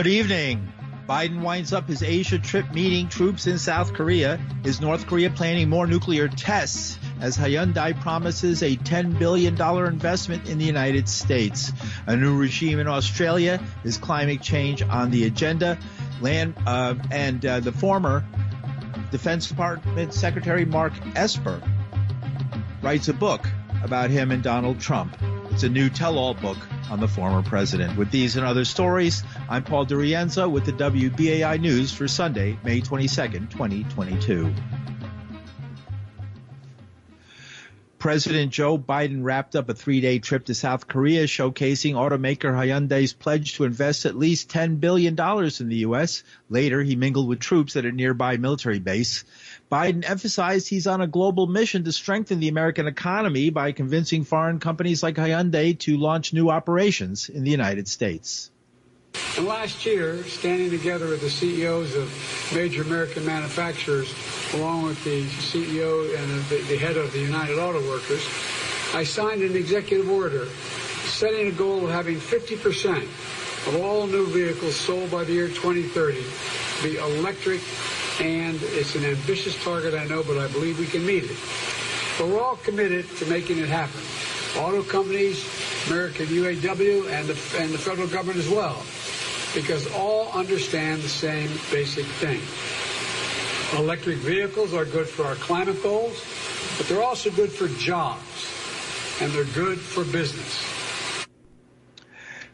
Good evening. Biden winds up his Asia trip meeting troops in South Korea. Is North Korea planning more nuclear tests as Hyundai promises a $10 billion investment in the United States? A new regime in Australia is climate change on the agenda. Land uh, and uh, the former Defense Department Secretary Mark Esper writes a book about him and Donald Trump. It's a new tell-all book on the former president. With these and other stories, I'm Paul DiRienzo with the WBAI News for Sunday, May 22nd, 2022. President Joe Biden wrapped up a three-day trip to South Korea showcasing automaker Hyundai's pledge to invest at least $10 billion in the U.S. Later, he mingled with troops at a nearby military base. Biden emphasized he's on a global mission to strengthen the American economy by convincing foreign companies like Hyundai to launch new operations in the United States. And last year, standing together with the CEOs of major American manufacturers, along with the CEO and the, the head of the United Auto Workers, I signed an executive order setting a goal of having 50% of all new vehicles sold by the year 2030 be electric, and it's an ambitious target, I know, but I believe we can meet it. But we're all committed to making it happen. Auto companies, American UAW, and the, and the federal government as well because all understand the same basic thing. Electric vehicles are good for our climate goals, but they're also good for jobs, and they're good for business.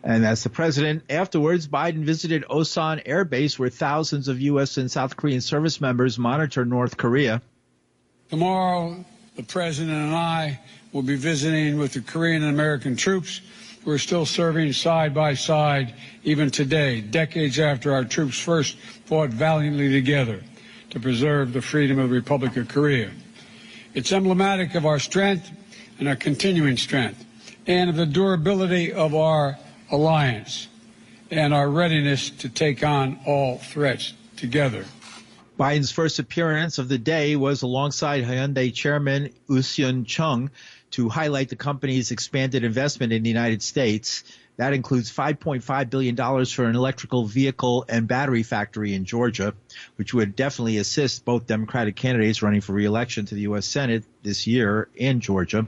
And as the president, afterwards, Biden visited Osan Air Base, where thousands of U.S. and South Korean service members monitor North Korea. Tomorrow, the president and I will be visiting with the Korean and American troops who are still serving side by side even today, decades after our troops first fought valiantly together to preserve the freedom of the Republic of Korea. It's emblematic of our strength and our continuing strength and of the durability of our alliance and our readiness to take on all threats together. Biden's first appearance of the day was alongside Hyundai chairman Euisun Chung to highlight the company's expanded investment in the United States. That includes $5.5 billion for an electrical vehicle and battery factory in Georgia, which would definitely assist both Democratic candidates running for reelection to the U.S. Senate this year in Georgia.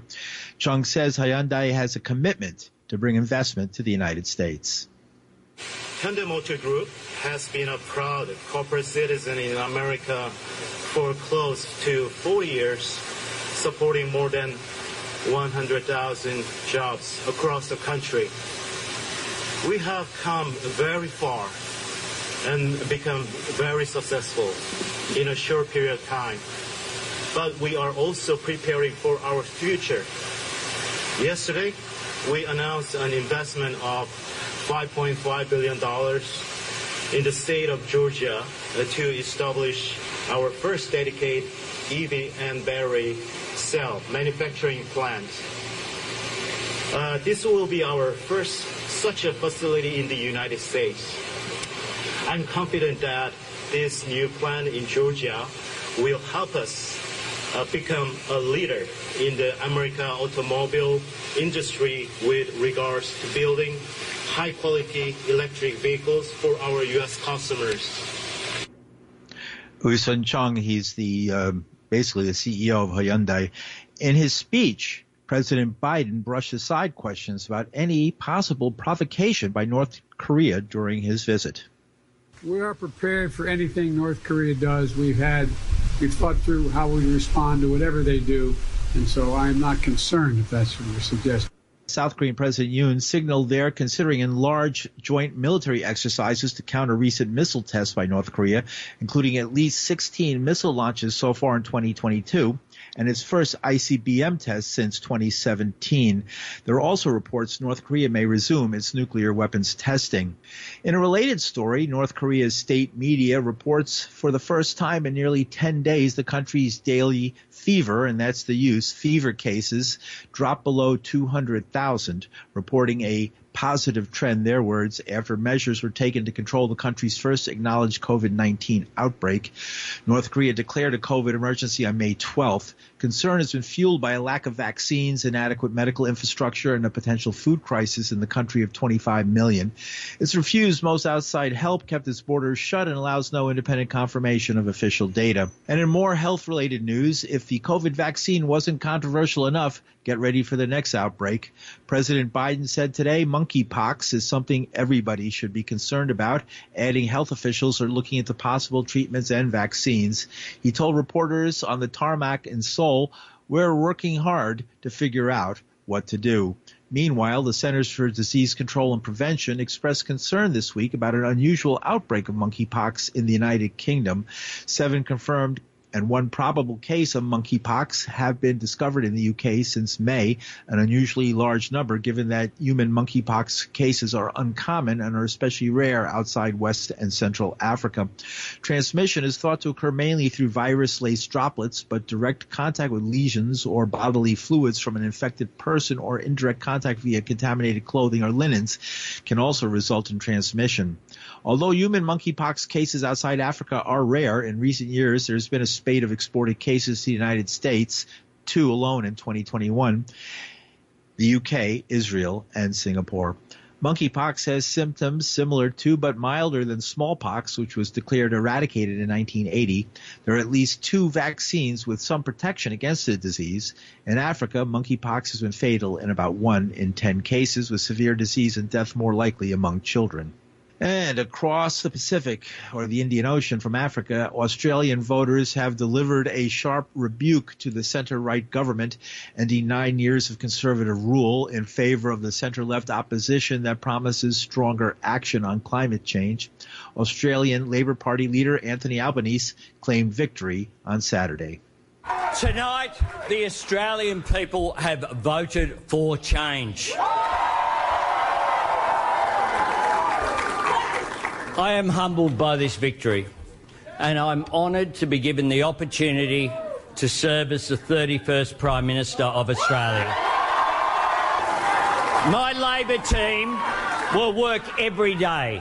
Chung says Hyundai has a commitment to bring investment to the United States. Hyundai Motor Group has been a proud corporate citizen in America for close to four years, supporting more than 100,000 jobs across the country. We have come very far and become very successful in a short period of time. But we are also preparing for our future. Yesterday, we announced an investment of $5.5 billion in the state of Georgia to establish our first dedicated EV and battery cell manufacturing plant. Uh, this will be our first such a facility in the United States. I'm confident that this new plant in Georgia will help us uh, become a leader in the American automobile industry with regards to building high quality electric vehicles for our U.S. customers. Euisun Chung, he's the um, basically the CEO of Hyundai. In his speech, President Biden brushed aside questions about any possible provocation by North Korea during his visit. We are prepared for anything North Korea does. We've had, we've thought through how we respond to whatever they do, and so I'm not concerned if that's what you're suggesting. South Korean President Yoon signaled they're considering enlarged joint military exercises to counter recent missile tests by North Korea, including at least 16 missile launches so far in 2022 and its first ICBM test since 2017. There are also reports North Korea may resume its nuclear weapons testing. In a related story, North Korea's state media reports for the first time in nearly 10 days the country's daily fever, and that's the use, fever cases dropped below 200,000, reporting a positive trend, their words, after measures were taken to control the country's first acknowledged COVID-19 outbreak. North Korea declared a COVID emergency on May 12th. Concern has been fueled by a lack of vaccines, inadequate medical infrastructure, and a potential food crisis in the country of 25 million. It's refused most outside help, kept its borders shut, and allows no independent confirmation of official data. And in more health related news, if the COVID vaccine wasn't controversial enough, get ready for the next outbreak. President Biden said today monkeypox is something everybody should be concerned about, adding health officials are looking into possible treatments and vaccines. He told reporters on the tarmac in Seoul we're working hard to figure out what to do. Meanwhile, the Centers for Disease Control and Prevention expressed concern this week about an unusual outbreak of monkeypox in the United Kingdom. Seven confirmed and one probable case of monkeypox have been discovered in the UK since May, an unusually large number given that human monkeypox cases are uncommon and are especially rare outside West and Central Africa. Transmission is thought to occur mainly through virus-laced droplets, but direct contact with lesions or bodily fluids from an infected person or indirect contact via contaminated clothing or linens can also result in transmission. Although human monkeypox cases outside Africa are rare, in recent years there's been a spate of exported cases to the United States, two alone in 2021, the UK, Israel, and Singapore. Monkeypox has symptoms similar to but milder than smallpox, which was declared eradicated in 1980. There are at least two vaccines with some protection against the disease. In Africa, monkeypox has been fatal in about one in ten cases, with severe disease and death more likely among children. And across the Pacific or the Indian Ocean from Africa, Australian voters have delivered a sharp rebuke to the center right government, ending nine years of conservative rule in favor of the center left opposition that promises stronger action on climate change. Australian Labor Party leader Anthony Albanese claimed victory on Saturday. Tonight, the Australian people have voted for change. I am humbled by this victory, and I'm honoured to be given the opportunity to serve as the 31st Prime Minister of Australia. My Labor team will work every day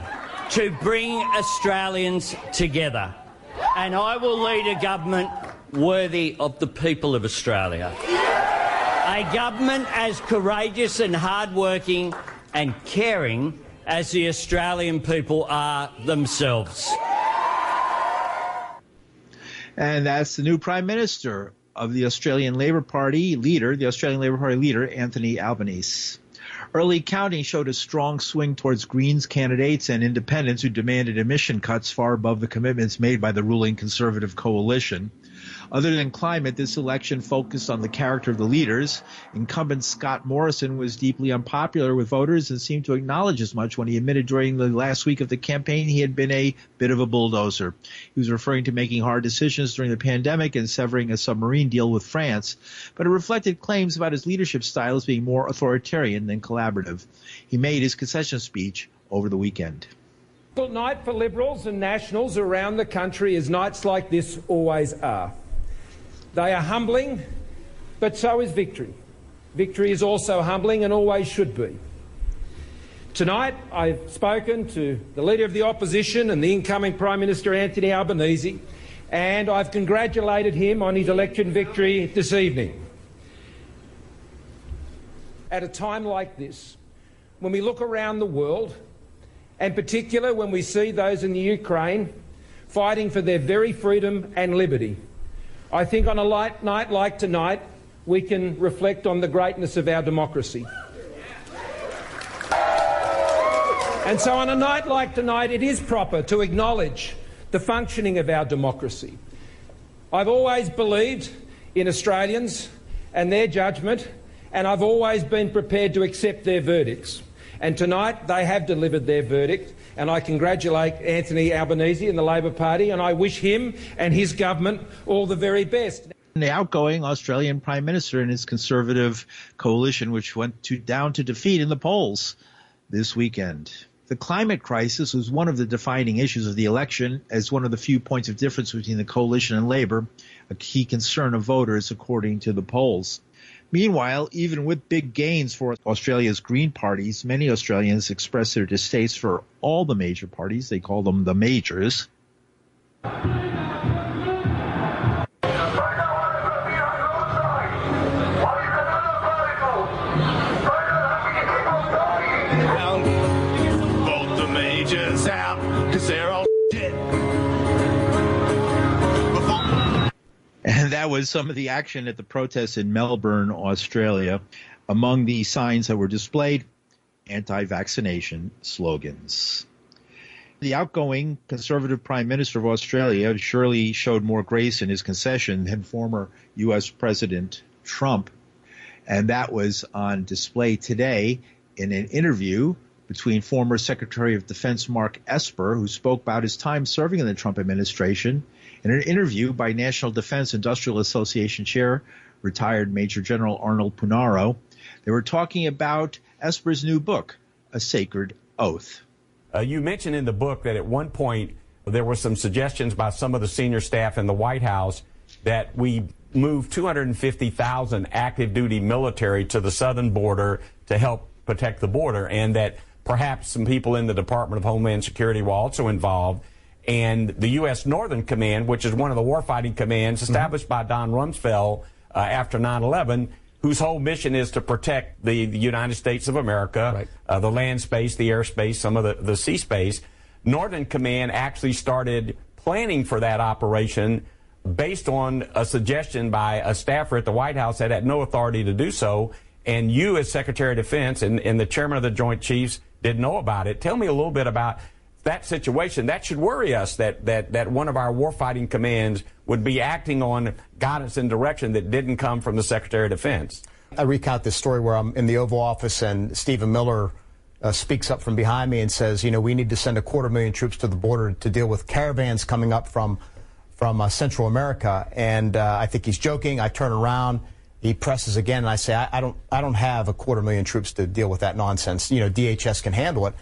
to bring Australians together, and I will lead a government worthy of the people of Australia. A government as courageous and hardworking and caring as the Australian people are themselves. And that's the new Prime Minister of the Australian Labor Party leader, the Australian Labor Party leader, Anthony Albanese. Early counting showed a strong swing towards Greens candidates and independents who demanded emission cuts far above the commitments made by the ruling Conservative coalition. Other than climate, this election focused on the character of the leaders. Incumbent Scott Morrison was deeply unpopular with voters and seemed to acknowledge as much when he admitted during the last week of the campaign he had been a bit of a bulldozer. He was referring to making hard decisions during the pandemic and severing a submarine deal with France, but it reflected claims about his leadership style as being more authoritarian than collaborative. He made his concession speech over the weekend. Night for Liberals and Nationals around the country, as nights like this always are. They are humbling, but so is victory. Victory is also humbling and always should be. Tonight, I've spoken to the Leader of the Opposition and the incoming Prime Minister Anthony Albanese, and I've congratulated him on his election victory this evening. At a time like this, when we look around the world, and particular when we see those in the Ukraine fighting for their very freedom and liberty, I think on a light night like tonight, we can reflect on the greatness of our democracy. And so, on a night like tonight, it is proper to acknowledge the functioning of our democracy. I've always believed in Australians and their judgment, and I've always been prepared to accept their verdicts. And tonight they have delivered their verdict, and I congratulate Anthony Albanese and the Labor Party, and I wish him and his government all the very best. The outgoing Australian Prime Minister and his Conservative coalition, which went to, down to defeat in the polls this weekend. The climate crisis was one of the defining issues of the election as one of the few points of difference between the coalition and Labor, a key concern of voters according to the polls. Meanwhile, even with big gains for Australia's Green parties, many Australians express their distaste for all the major parties. They call them the majors. Was some of the action at the protests in Melbourne, Australia. Among the signs that were displayed, anti vaccination slogans. The outgoing Conservative Prime Minister of Australia surely showed more grace in his concession than former U.S. President Trump. And that was on display today in an interview between former Secretary of Defense Mark Esper, who spoke about his time serving in the Trump administration, in an interview by National Defense Industrial Association Chair, retired Major General Arnold Punaro, they were talking about Esper's new book, A Sacred Oath. Uh, you mentioned in the book that at one point there were some suggestions by some of the senior staff in the White House that we move 250,000 active duty military to the southern border to help protect the border, and that perhaps some people in the Department of Homeland Security were also involved and the U.S. Northern Command, which is one of the warfighting commands established mm-hmm. by Don Rumsfeld uh, after 9/11, whose whole mission is to protect the, the United States of America, right. uh, the land space, the airspace, some of the, the sea space. Northern Command actually started planning for that operation based on a suggestion by a staffer at the White House that had no authority to do so. And you, as Secretary of Defense and, and the Chairman of the Joint Chiefs, didn't know about it. Tell me a little bit about that situation, that should worry us that, that, that one of our warfighting commands would be acting on guidance and direction that didn't come from the Secretary of Defense. I recount this story where I'm in the Oval Office and Stephen Miller uh, speaks up from behind me and says, you know, we need to send a quarter million troops to the border to deal with caravans coming up from from uh, Central America. And uh, I think he's joking. I turn around. He presses again, and I say, I, I, don't, I don't have a quarter million troops to deal with that nonsense. You know, DHS can handle it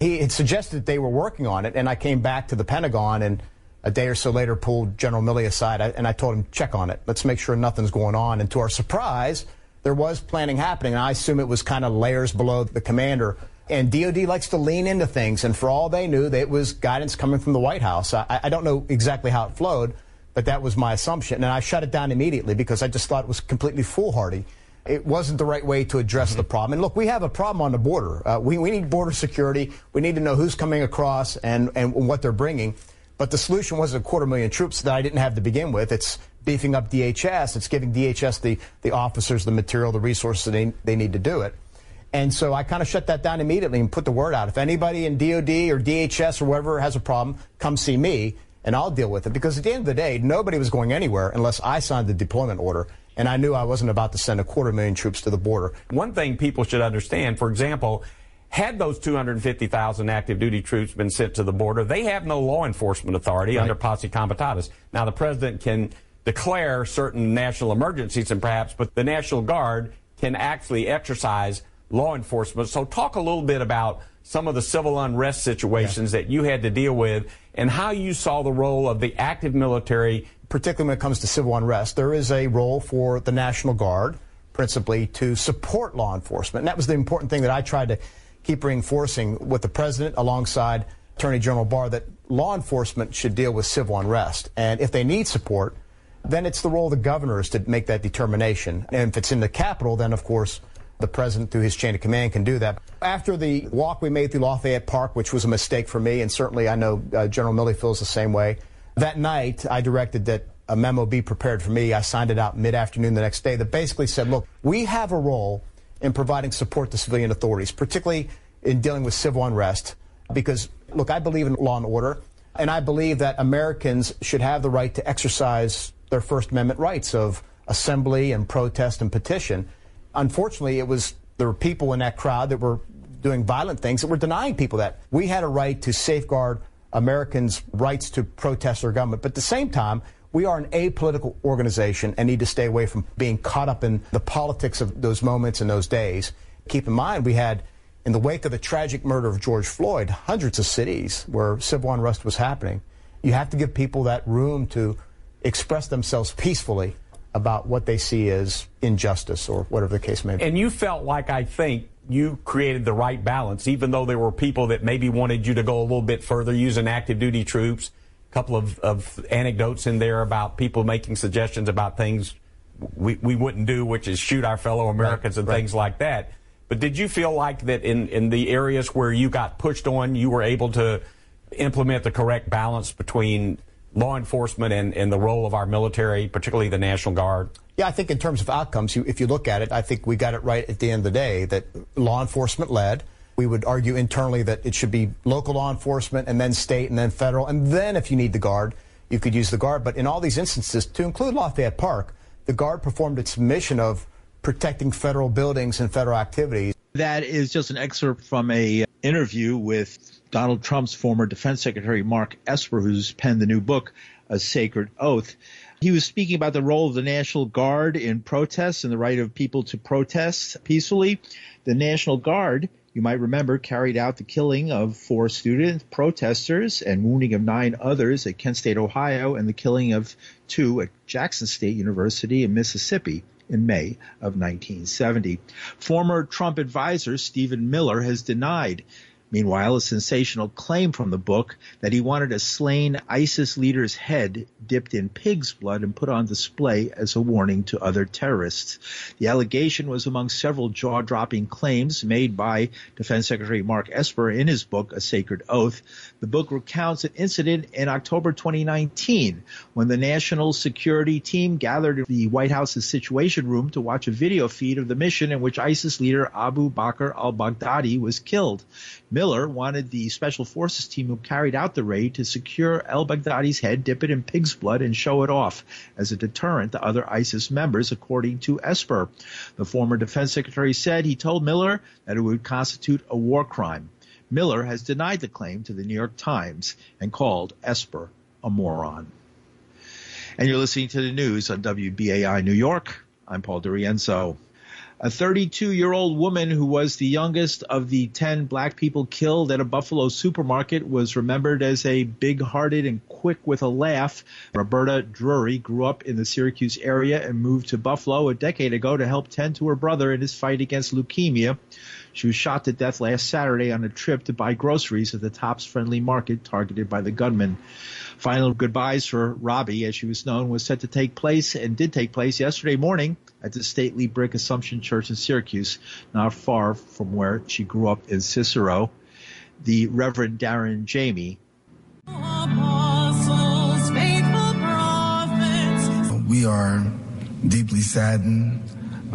he had suggested that they were working on it, and I came back to the Pentagon and a day or so later pulled General Milley aside and I told him, check on it. Let's make sure nothing's going on. And to our surprise, there was planning happening. And I assume it was kind of layers below the commander. And DOD likes to lean into things. And for all they knew, it was guidance coming from the White House. I, I don't know exactly how it flowed, but that was my assumption. And I shut it down immediately because I just thought it was completely foolhardy it wasn't the right way to address the problem. And look, we have a problem on the border. Uh, we, we need border security. We need to know who's coming across and, and what they're bringing. But the solution wasn't a quarter million troops that I didn't have to begin with. It's beefing up DHS. It's giving DHS the, the officers, the material, the resources they, they need to do it. And so I kind of shut that down immediately and put the word out. If anybody in DOD or DHS or whatever has a problem, come see me and I'll deal with it. Because at the end of the day, nobody was going anywhere unless I signed the deployment order and I knew I wasn't about to send a quarter million troops to the border. One thing people should understand, for example, had those 250,000 active duty troops been sent to the border, they have no law enforcement authority right. under posse comitatus. Now, the president can declare certain national emergencies and perhaps, but the National Guard can actually exercise law enforcement. So, talk a little bit about some of the civil unrest situations yeah. that you had to deal with and how you saw the role of the active military particularly when it comes to civil unrest, there is a role for the National Guard, principally, to support law enforcement. And that was the important thing that I tried to keep reinforcing with the president alongside Attorney General Barr that law enforcement should deal with civil unrest. And if they need support, then it's the role of the governors to make that determination. And if it's in the Capitol, then of course the president through his chain of command can do that. After the walk we made through Lafayette Park, which was a mistake for me, and certainly I know uh, General Milley feels the same way, that night, I directed that a memo be prepared for me. I signed it out mid afternoon the next day that basically said, look, we have a role in providing support to civilian authorities, particularly in dealing with civil unrest. Because, look, I believe in law and order, and I believe that Americans should have the right to exercise their First Amendment rights of assembly and protest and petition. Unfortunately, it was there were people in that crowd that were doing violent things that were denying people that. We had a right to safeguard Americans' rights to protest their government. But at the same time, we are an apolitical organization and need to stay away from being caught up in the politics of those moments and those days. Keep in mind, we had, in the wake of the tragic murder of George Floyd, hundreds of cities where civil unrest was happening. You have to give people that room to express themselves peacefully about what they see as injustice or whatever the case may be. And you felt like, I think, you created the right balance, even though there were people that maybe wanted you to go a little bit further using active duty troops. A couple of, of anecdotes in there about people making suggestions about things we, we wouldn't do, which is shoot our fellow Americans right, and right. things like that. But did you feel like that in, in the areas where you got pushed on, you were able to implement the correct balance between law enforcement and, and the role of our military, particularly the National Guard? Yeah, I think in terms of outcomes, you, if you look at it, I think we got it right at the end of the day that law enforcement led. We would argue internally that it should be local law enforcement and then state and then federal. And then if you need the Guard, you could use the Guard. But in all these instances, to include Lafayette Park, the Guard performed its mission of protecting federal buildings and federal activities. That is just an excerpt from a uh, interview with Donald Trump's former defense secretary Mark Esper, who's penned the new book, A Sacred Oath. He was speaking about the role of the National Guard in protests and the right of people to protest peacefully. The National Guard, you might remember, carried out the killing of four student protesters and wounding of nine others at Kent State, Ohio, and the killing of two at Jackson State University in Mississippi in May of 1970. Former Trump advisor Stephen Miller has denied Meanwhile, a sensational claim from the book that he wanted a slain ISIS leader's head dipped in pig's blood and put on display as a warning to other terrorists. The allegation was among several jaw-dropping claims made by Defense Secretary Mark Esper in his book, A Sacred Oath. The book recounts an incident in October 2019 when the National Security Team gathered in the White House's Situation Room to watch a video feed of the mission in which ISIS leader Abu Bakr al-Baghdadi was killed. Miller wanted the special forces team who carried out the raid to secure al-Baghdadi's head, dip it in pig's blood, and show it off as a deterrent to other ISIS members, according to Esper. The former defense secretary said he told Miller that it would constitute a war crime. Miller has denied the claim to the New York Times and called Esper a moron. And you're listening to the news on WBAI New York. I'm Paul DiRienzo. A 32 year old woman who was the youngest of the 10 black people killed at a Buffalo supermarket was remembered as a big hearted and quick with a laugh. Roberta Drury grew up in the Syracuse area and moved to Buffalo a decade ago to help tend to her brother in his fight against leukemia. She was shot to death last Saturday on a trip to buy groceries at the Tops Friendly Market targeted by the gunman. Final goodbyes for Robbie, as she was known, was set to take place and did take place yesterday morning at the stately brick Assumption Church in Syracuse, not far from where she grew up in Cicero. The Reverend Darren Jamie. We are deeply saddened,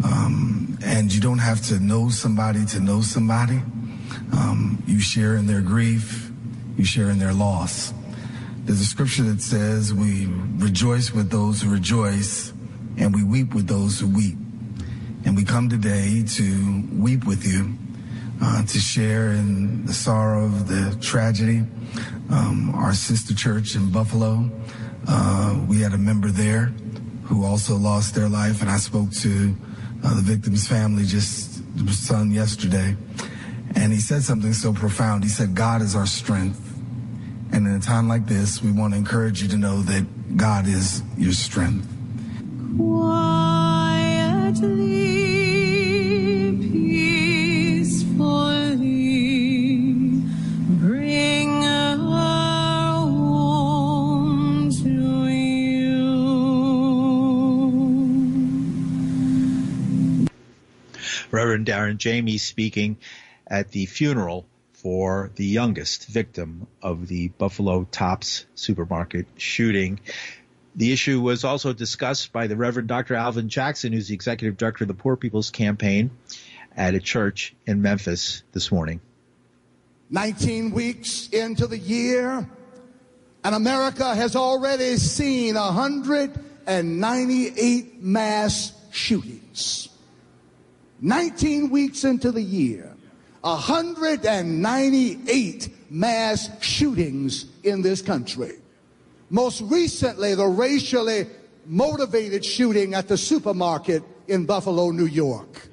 um, and you don't have to know somebody to know somebody. Um, you share in their grief, you share in their loss. There's a scripture that says we rejoice with those who rejoice and we weep with those who weep. And we come today to weep with you, uh, to share in the sorrow of the tragedy. Um, our sister church in Buffalo, uh, we had a member there who also lost their life, and I spoke to uh, the victim's family just was son yesterday, and he said something so profound. He said, "God is our strength." And in a time like this, we want to encourage you to know that God is your strength. Quietly, Darren Jamie speaking at the funeral for the youngest victim of the Buffalo Tops supermarket shooting. The issue was also discussed by the Reverend Dr. Alvin Jackson, who's the executive director of the Poor People's Campaign at a church in Memphis this morning. 19 weeks into the year, and America has already seen 198 mass shootings. 19 weeks into the year, 198 mass shootings in this country. Most recently, the racially motivated shooting at the supermarket in Buffalo, New York.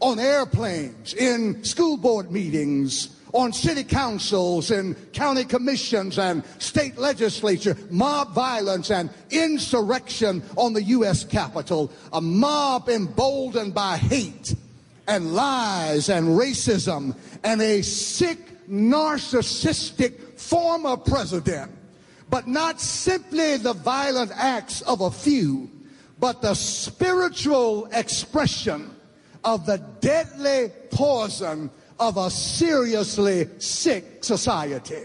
On airplanes, in school board meetings, on city councils and county commissions and state legislature, mob violence and insurrection on the U.S. Capitol, a mob emboldened by hate and lies and racism and a sick, narcissistic former president. But not simply the violent acts of a few, but the spiritual expression of the deadly poison of a seriously sick society.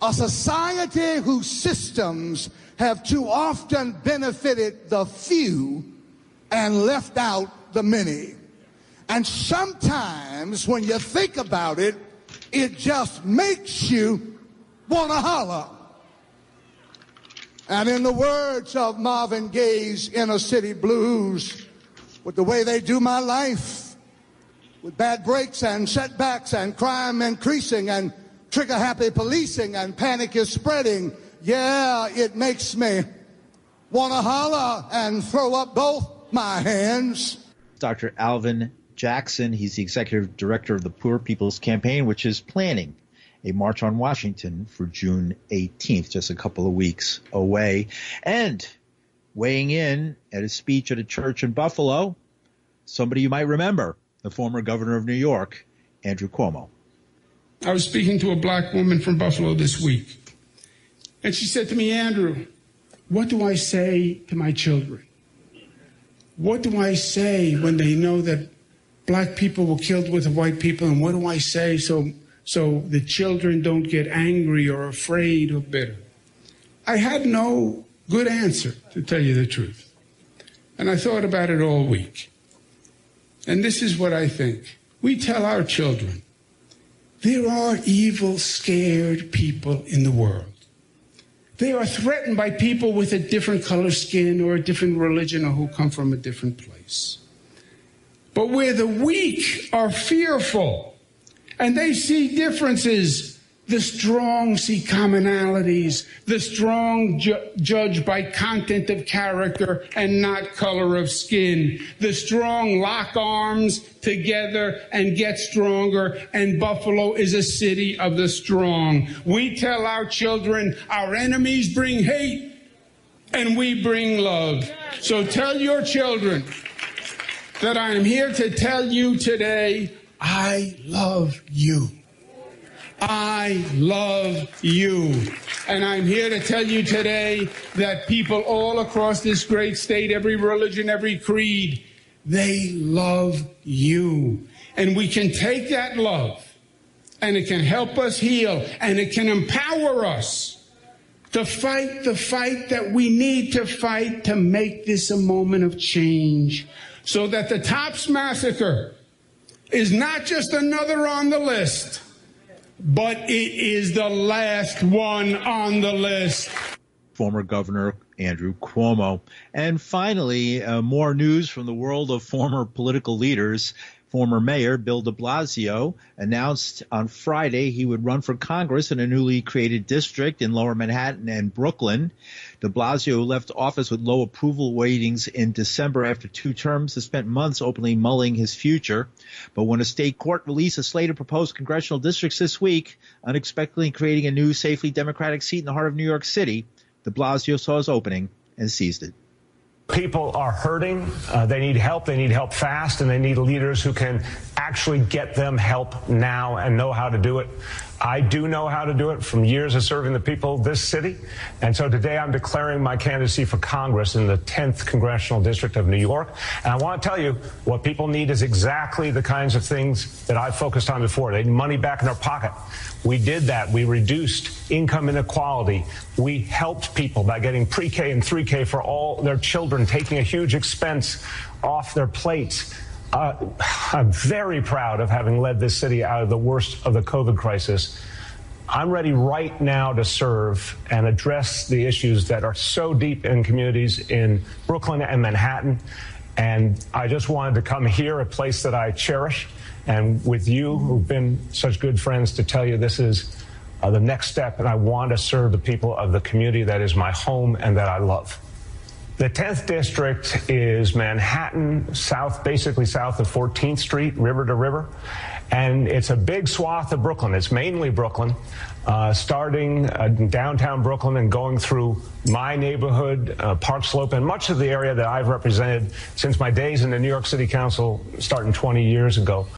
A society whose systems have too often benefited the few and left out the many. And sometimes when you think about it, it just makes you want to holler. And in the words of Marvin Gaye's Inner City Blues, with the way they do my life, with bad breaks and setbacks and crime increasing and trigger happy policing and panic is spreading, yeah, it makes me want to holler and throw up both my hands. Dr. Alvin Jackson, he's the executive director of the Poor People's Campaign, which is planning a march on Washington for June 18th, just a couple of weeks away. And weighing in at a speech at a church in Buffalo, somebody you might remember, the former governor of New York, Andrew Cuomo. I was speaking to a black woman from Buffalo this week, and she said to me, Andrew, what do I say to my children? What do I say when they know that black people were killed with white people, and what do I say so so the children don't get angry or afraid or bitter. I had no good answer, to tell you the truth. And I thought about it all week. And this is what I think. We tell our children there are evil, scared people in the world. They are threatened by people with a different color skin or a different religion or who come from a different place. But where the weak are fearful, and they see differences. The strong see commonalities. The strong ju- judge by content of character and not color of skin. The strong lock arms together and get stronger. And Buffalo is a city of the strong. We tell our children our enemies bring hate and we bring love. So tell your children that I am here to tell you today I love you. I love you. And I'm here to tell you today that people all across this great state, every religion, every creed, they love you. And we can take that love and it can help us heal and it can empower us to fight the fight that we need to fight to make this a moment of change so that the Tops Massacre is not just another on the list, but it is the last one on the list. Former Governor Andrew Cuomo. And finally, uh, more news from the world of former political leaders. Former Mayor Bill de Blasio announced on Friday he would run for Congress in a newly created district in lower Manhattan and Brooklyn. De Blasio left office with low approval ratings in December after two terms, has spent months openly mulling his future. But when a state court released a slate of proposed congressional districts this week, unexpectedly creating a new safely Democratic seat in the heart of New York City, de Blasio saw his opening and seized it. People are hurting. Uh, they need help. They need help fast, and they need leaders who can actually get them help now and know how to do it. I do know how to do it from years of serving the people of this city. And so today I'm declaring my candidacy for Congress in the 10th Congressional District of New York. And I want to tell you what people need is exactly the kinds of things that I've focused on before. They need money back in their pocket. We did that. We reduced income inequality. We helped people by getting pre-K and 3K for all their children, taking a huge expense off their plates. Uh, I'm very proud of having led this city out of the worst of the COVID crisis. I'm ready right now to serve and address the issues that are so deep in communities in Brooklyn and Manhattan. And I just wanted to come here, a place that I cherish, and with you, who've been such good friends, to tell you this is uh, the next step. And I want to serve the people of the community that is my home and that I love. The 10th district is Manhattan, south, basically south of 14th Street, river to river. And it's a big swath of Brooklyn. It's mainly Brooklyn, uh, starting uh, downtown Brooklyn and going through my neighborhood, uh, Park Slope, and much of the area that I've represented since my days in the New York City Council starting 20 years ago.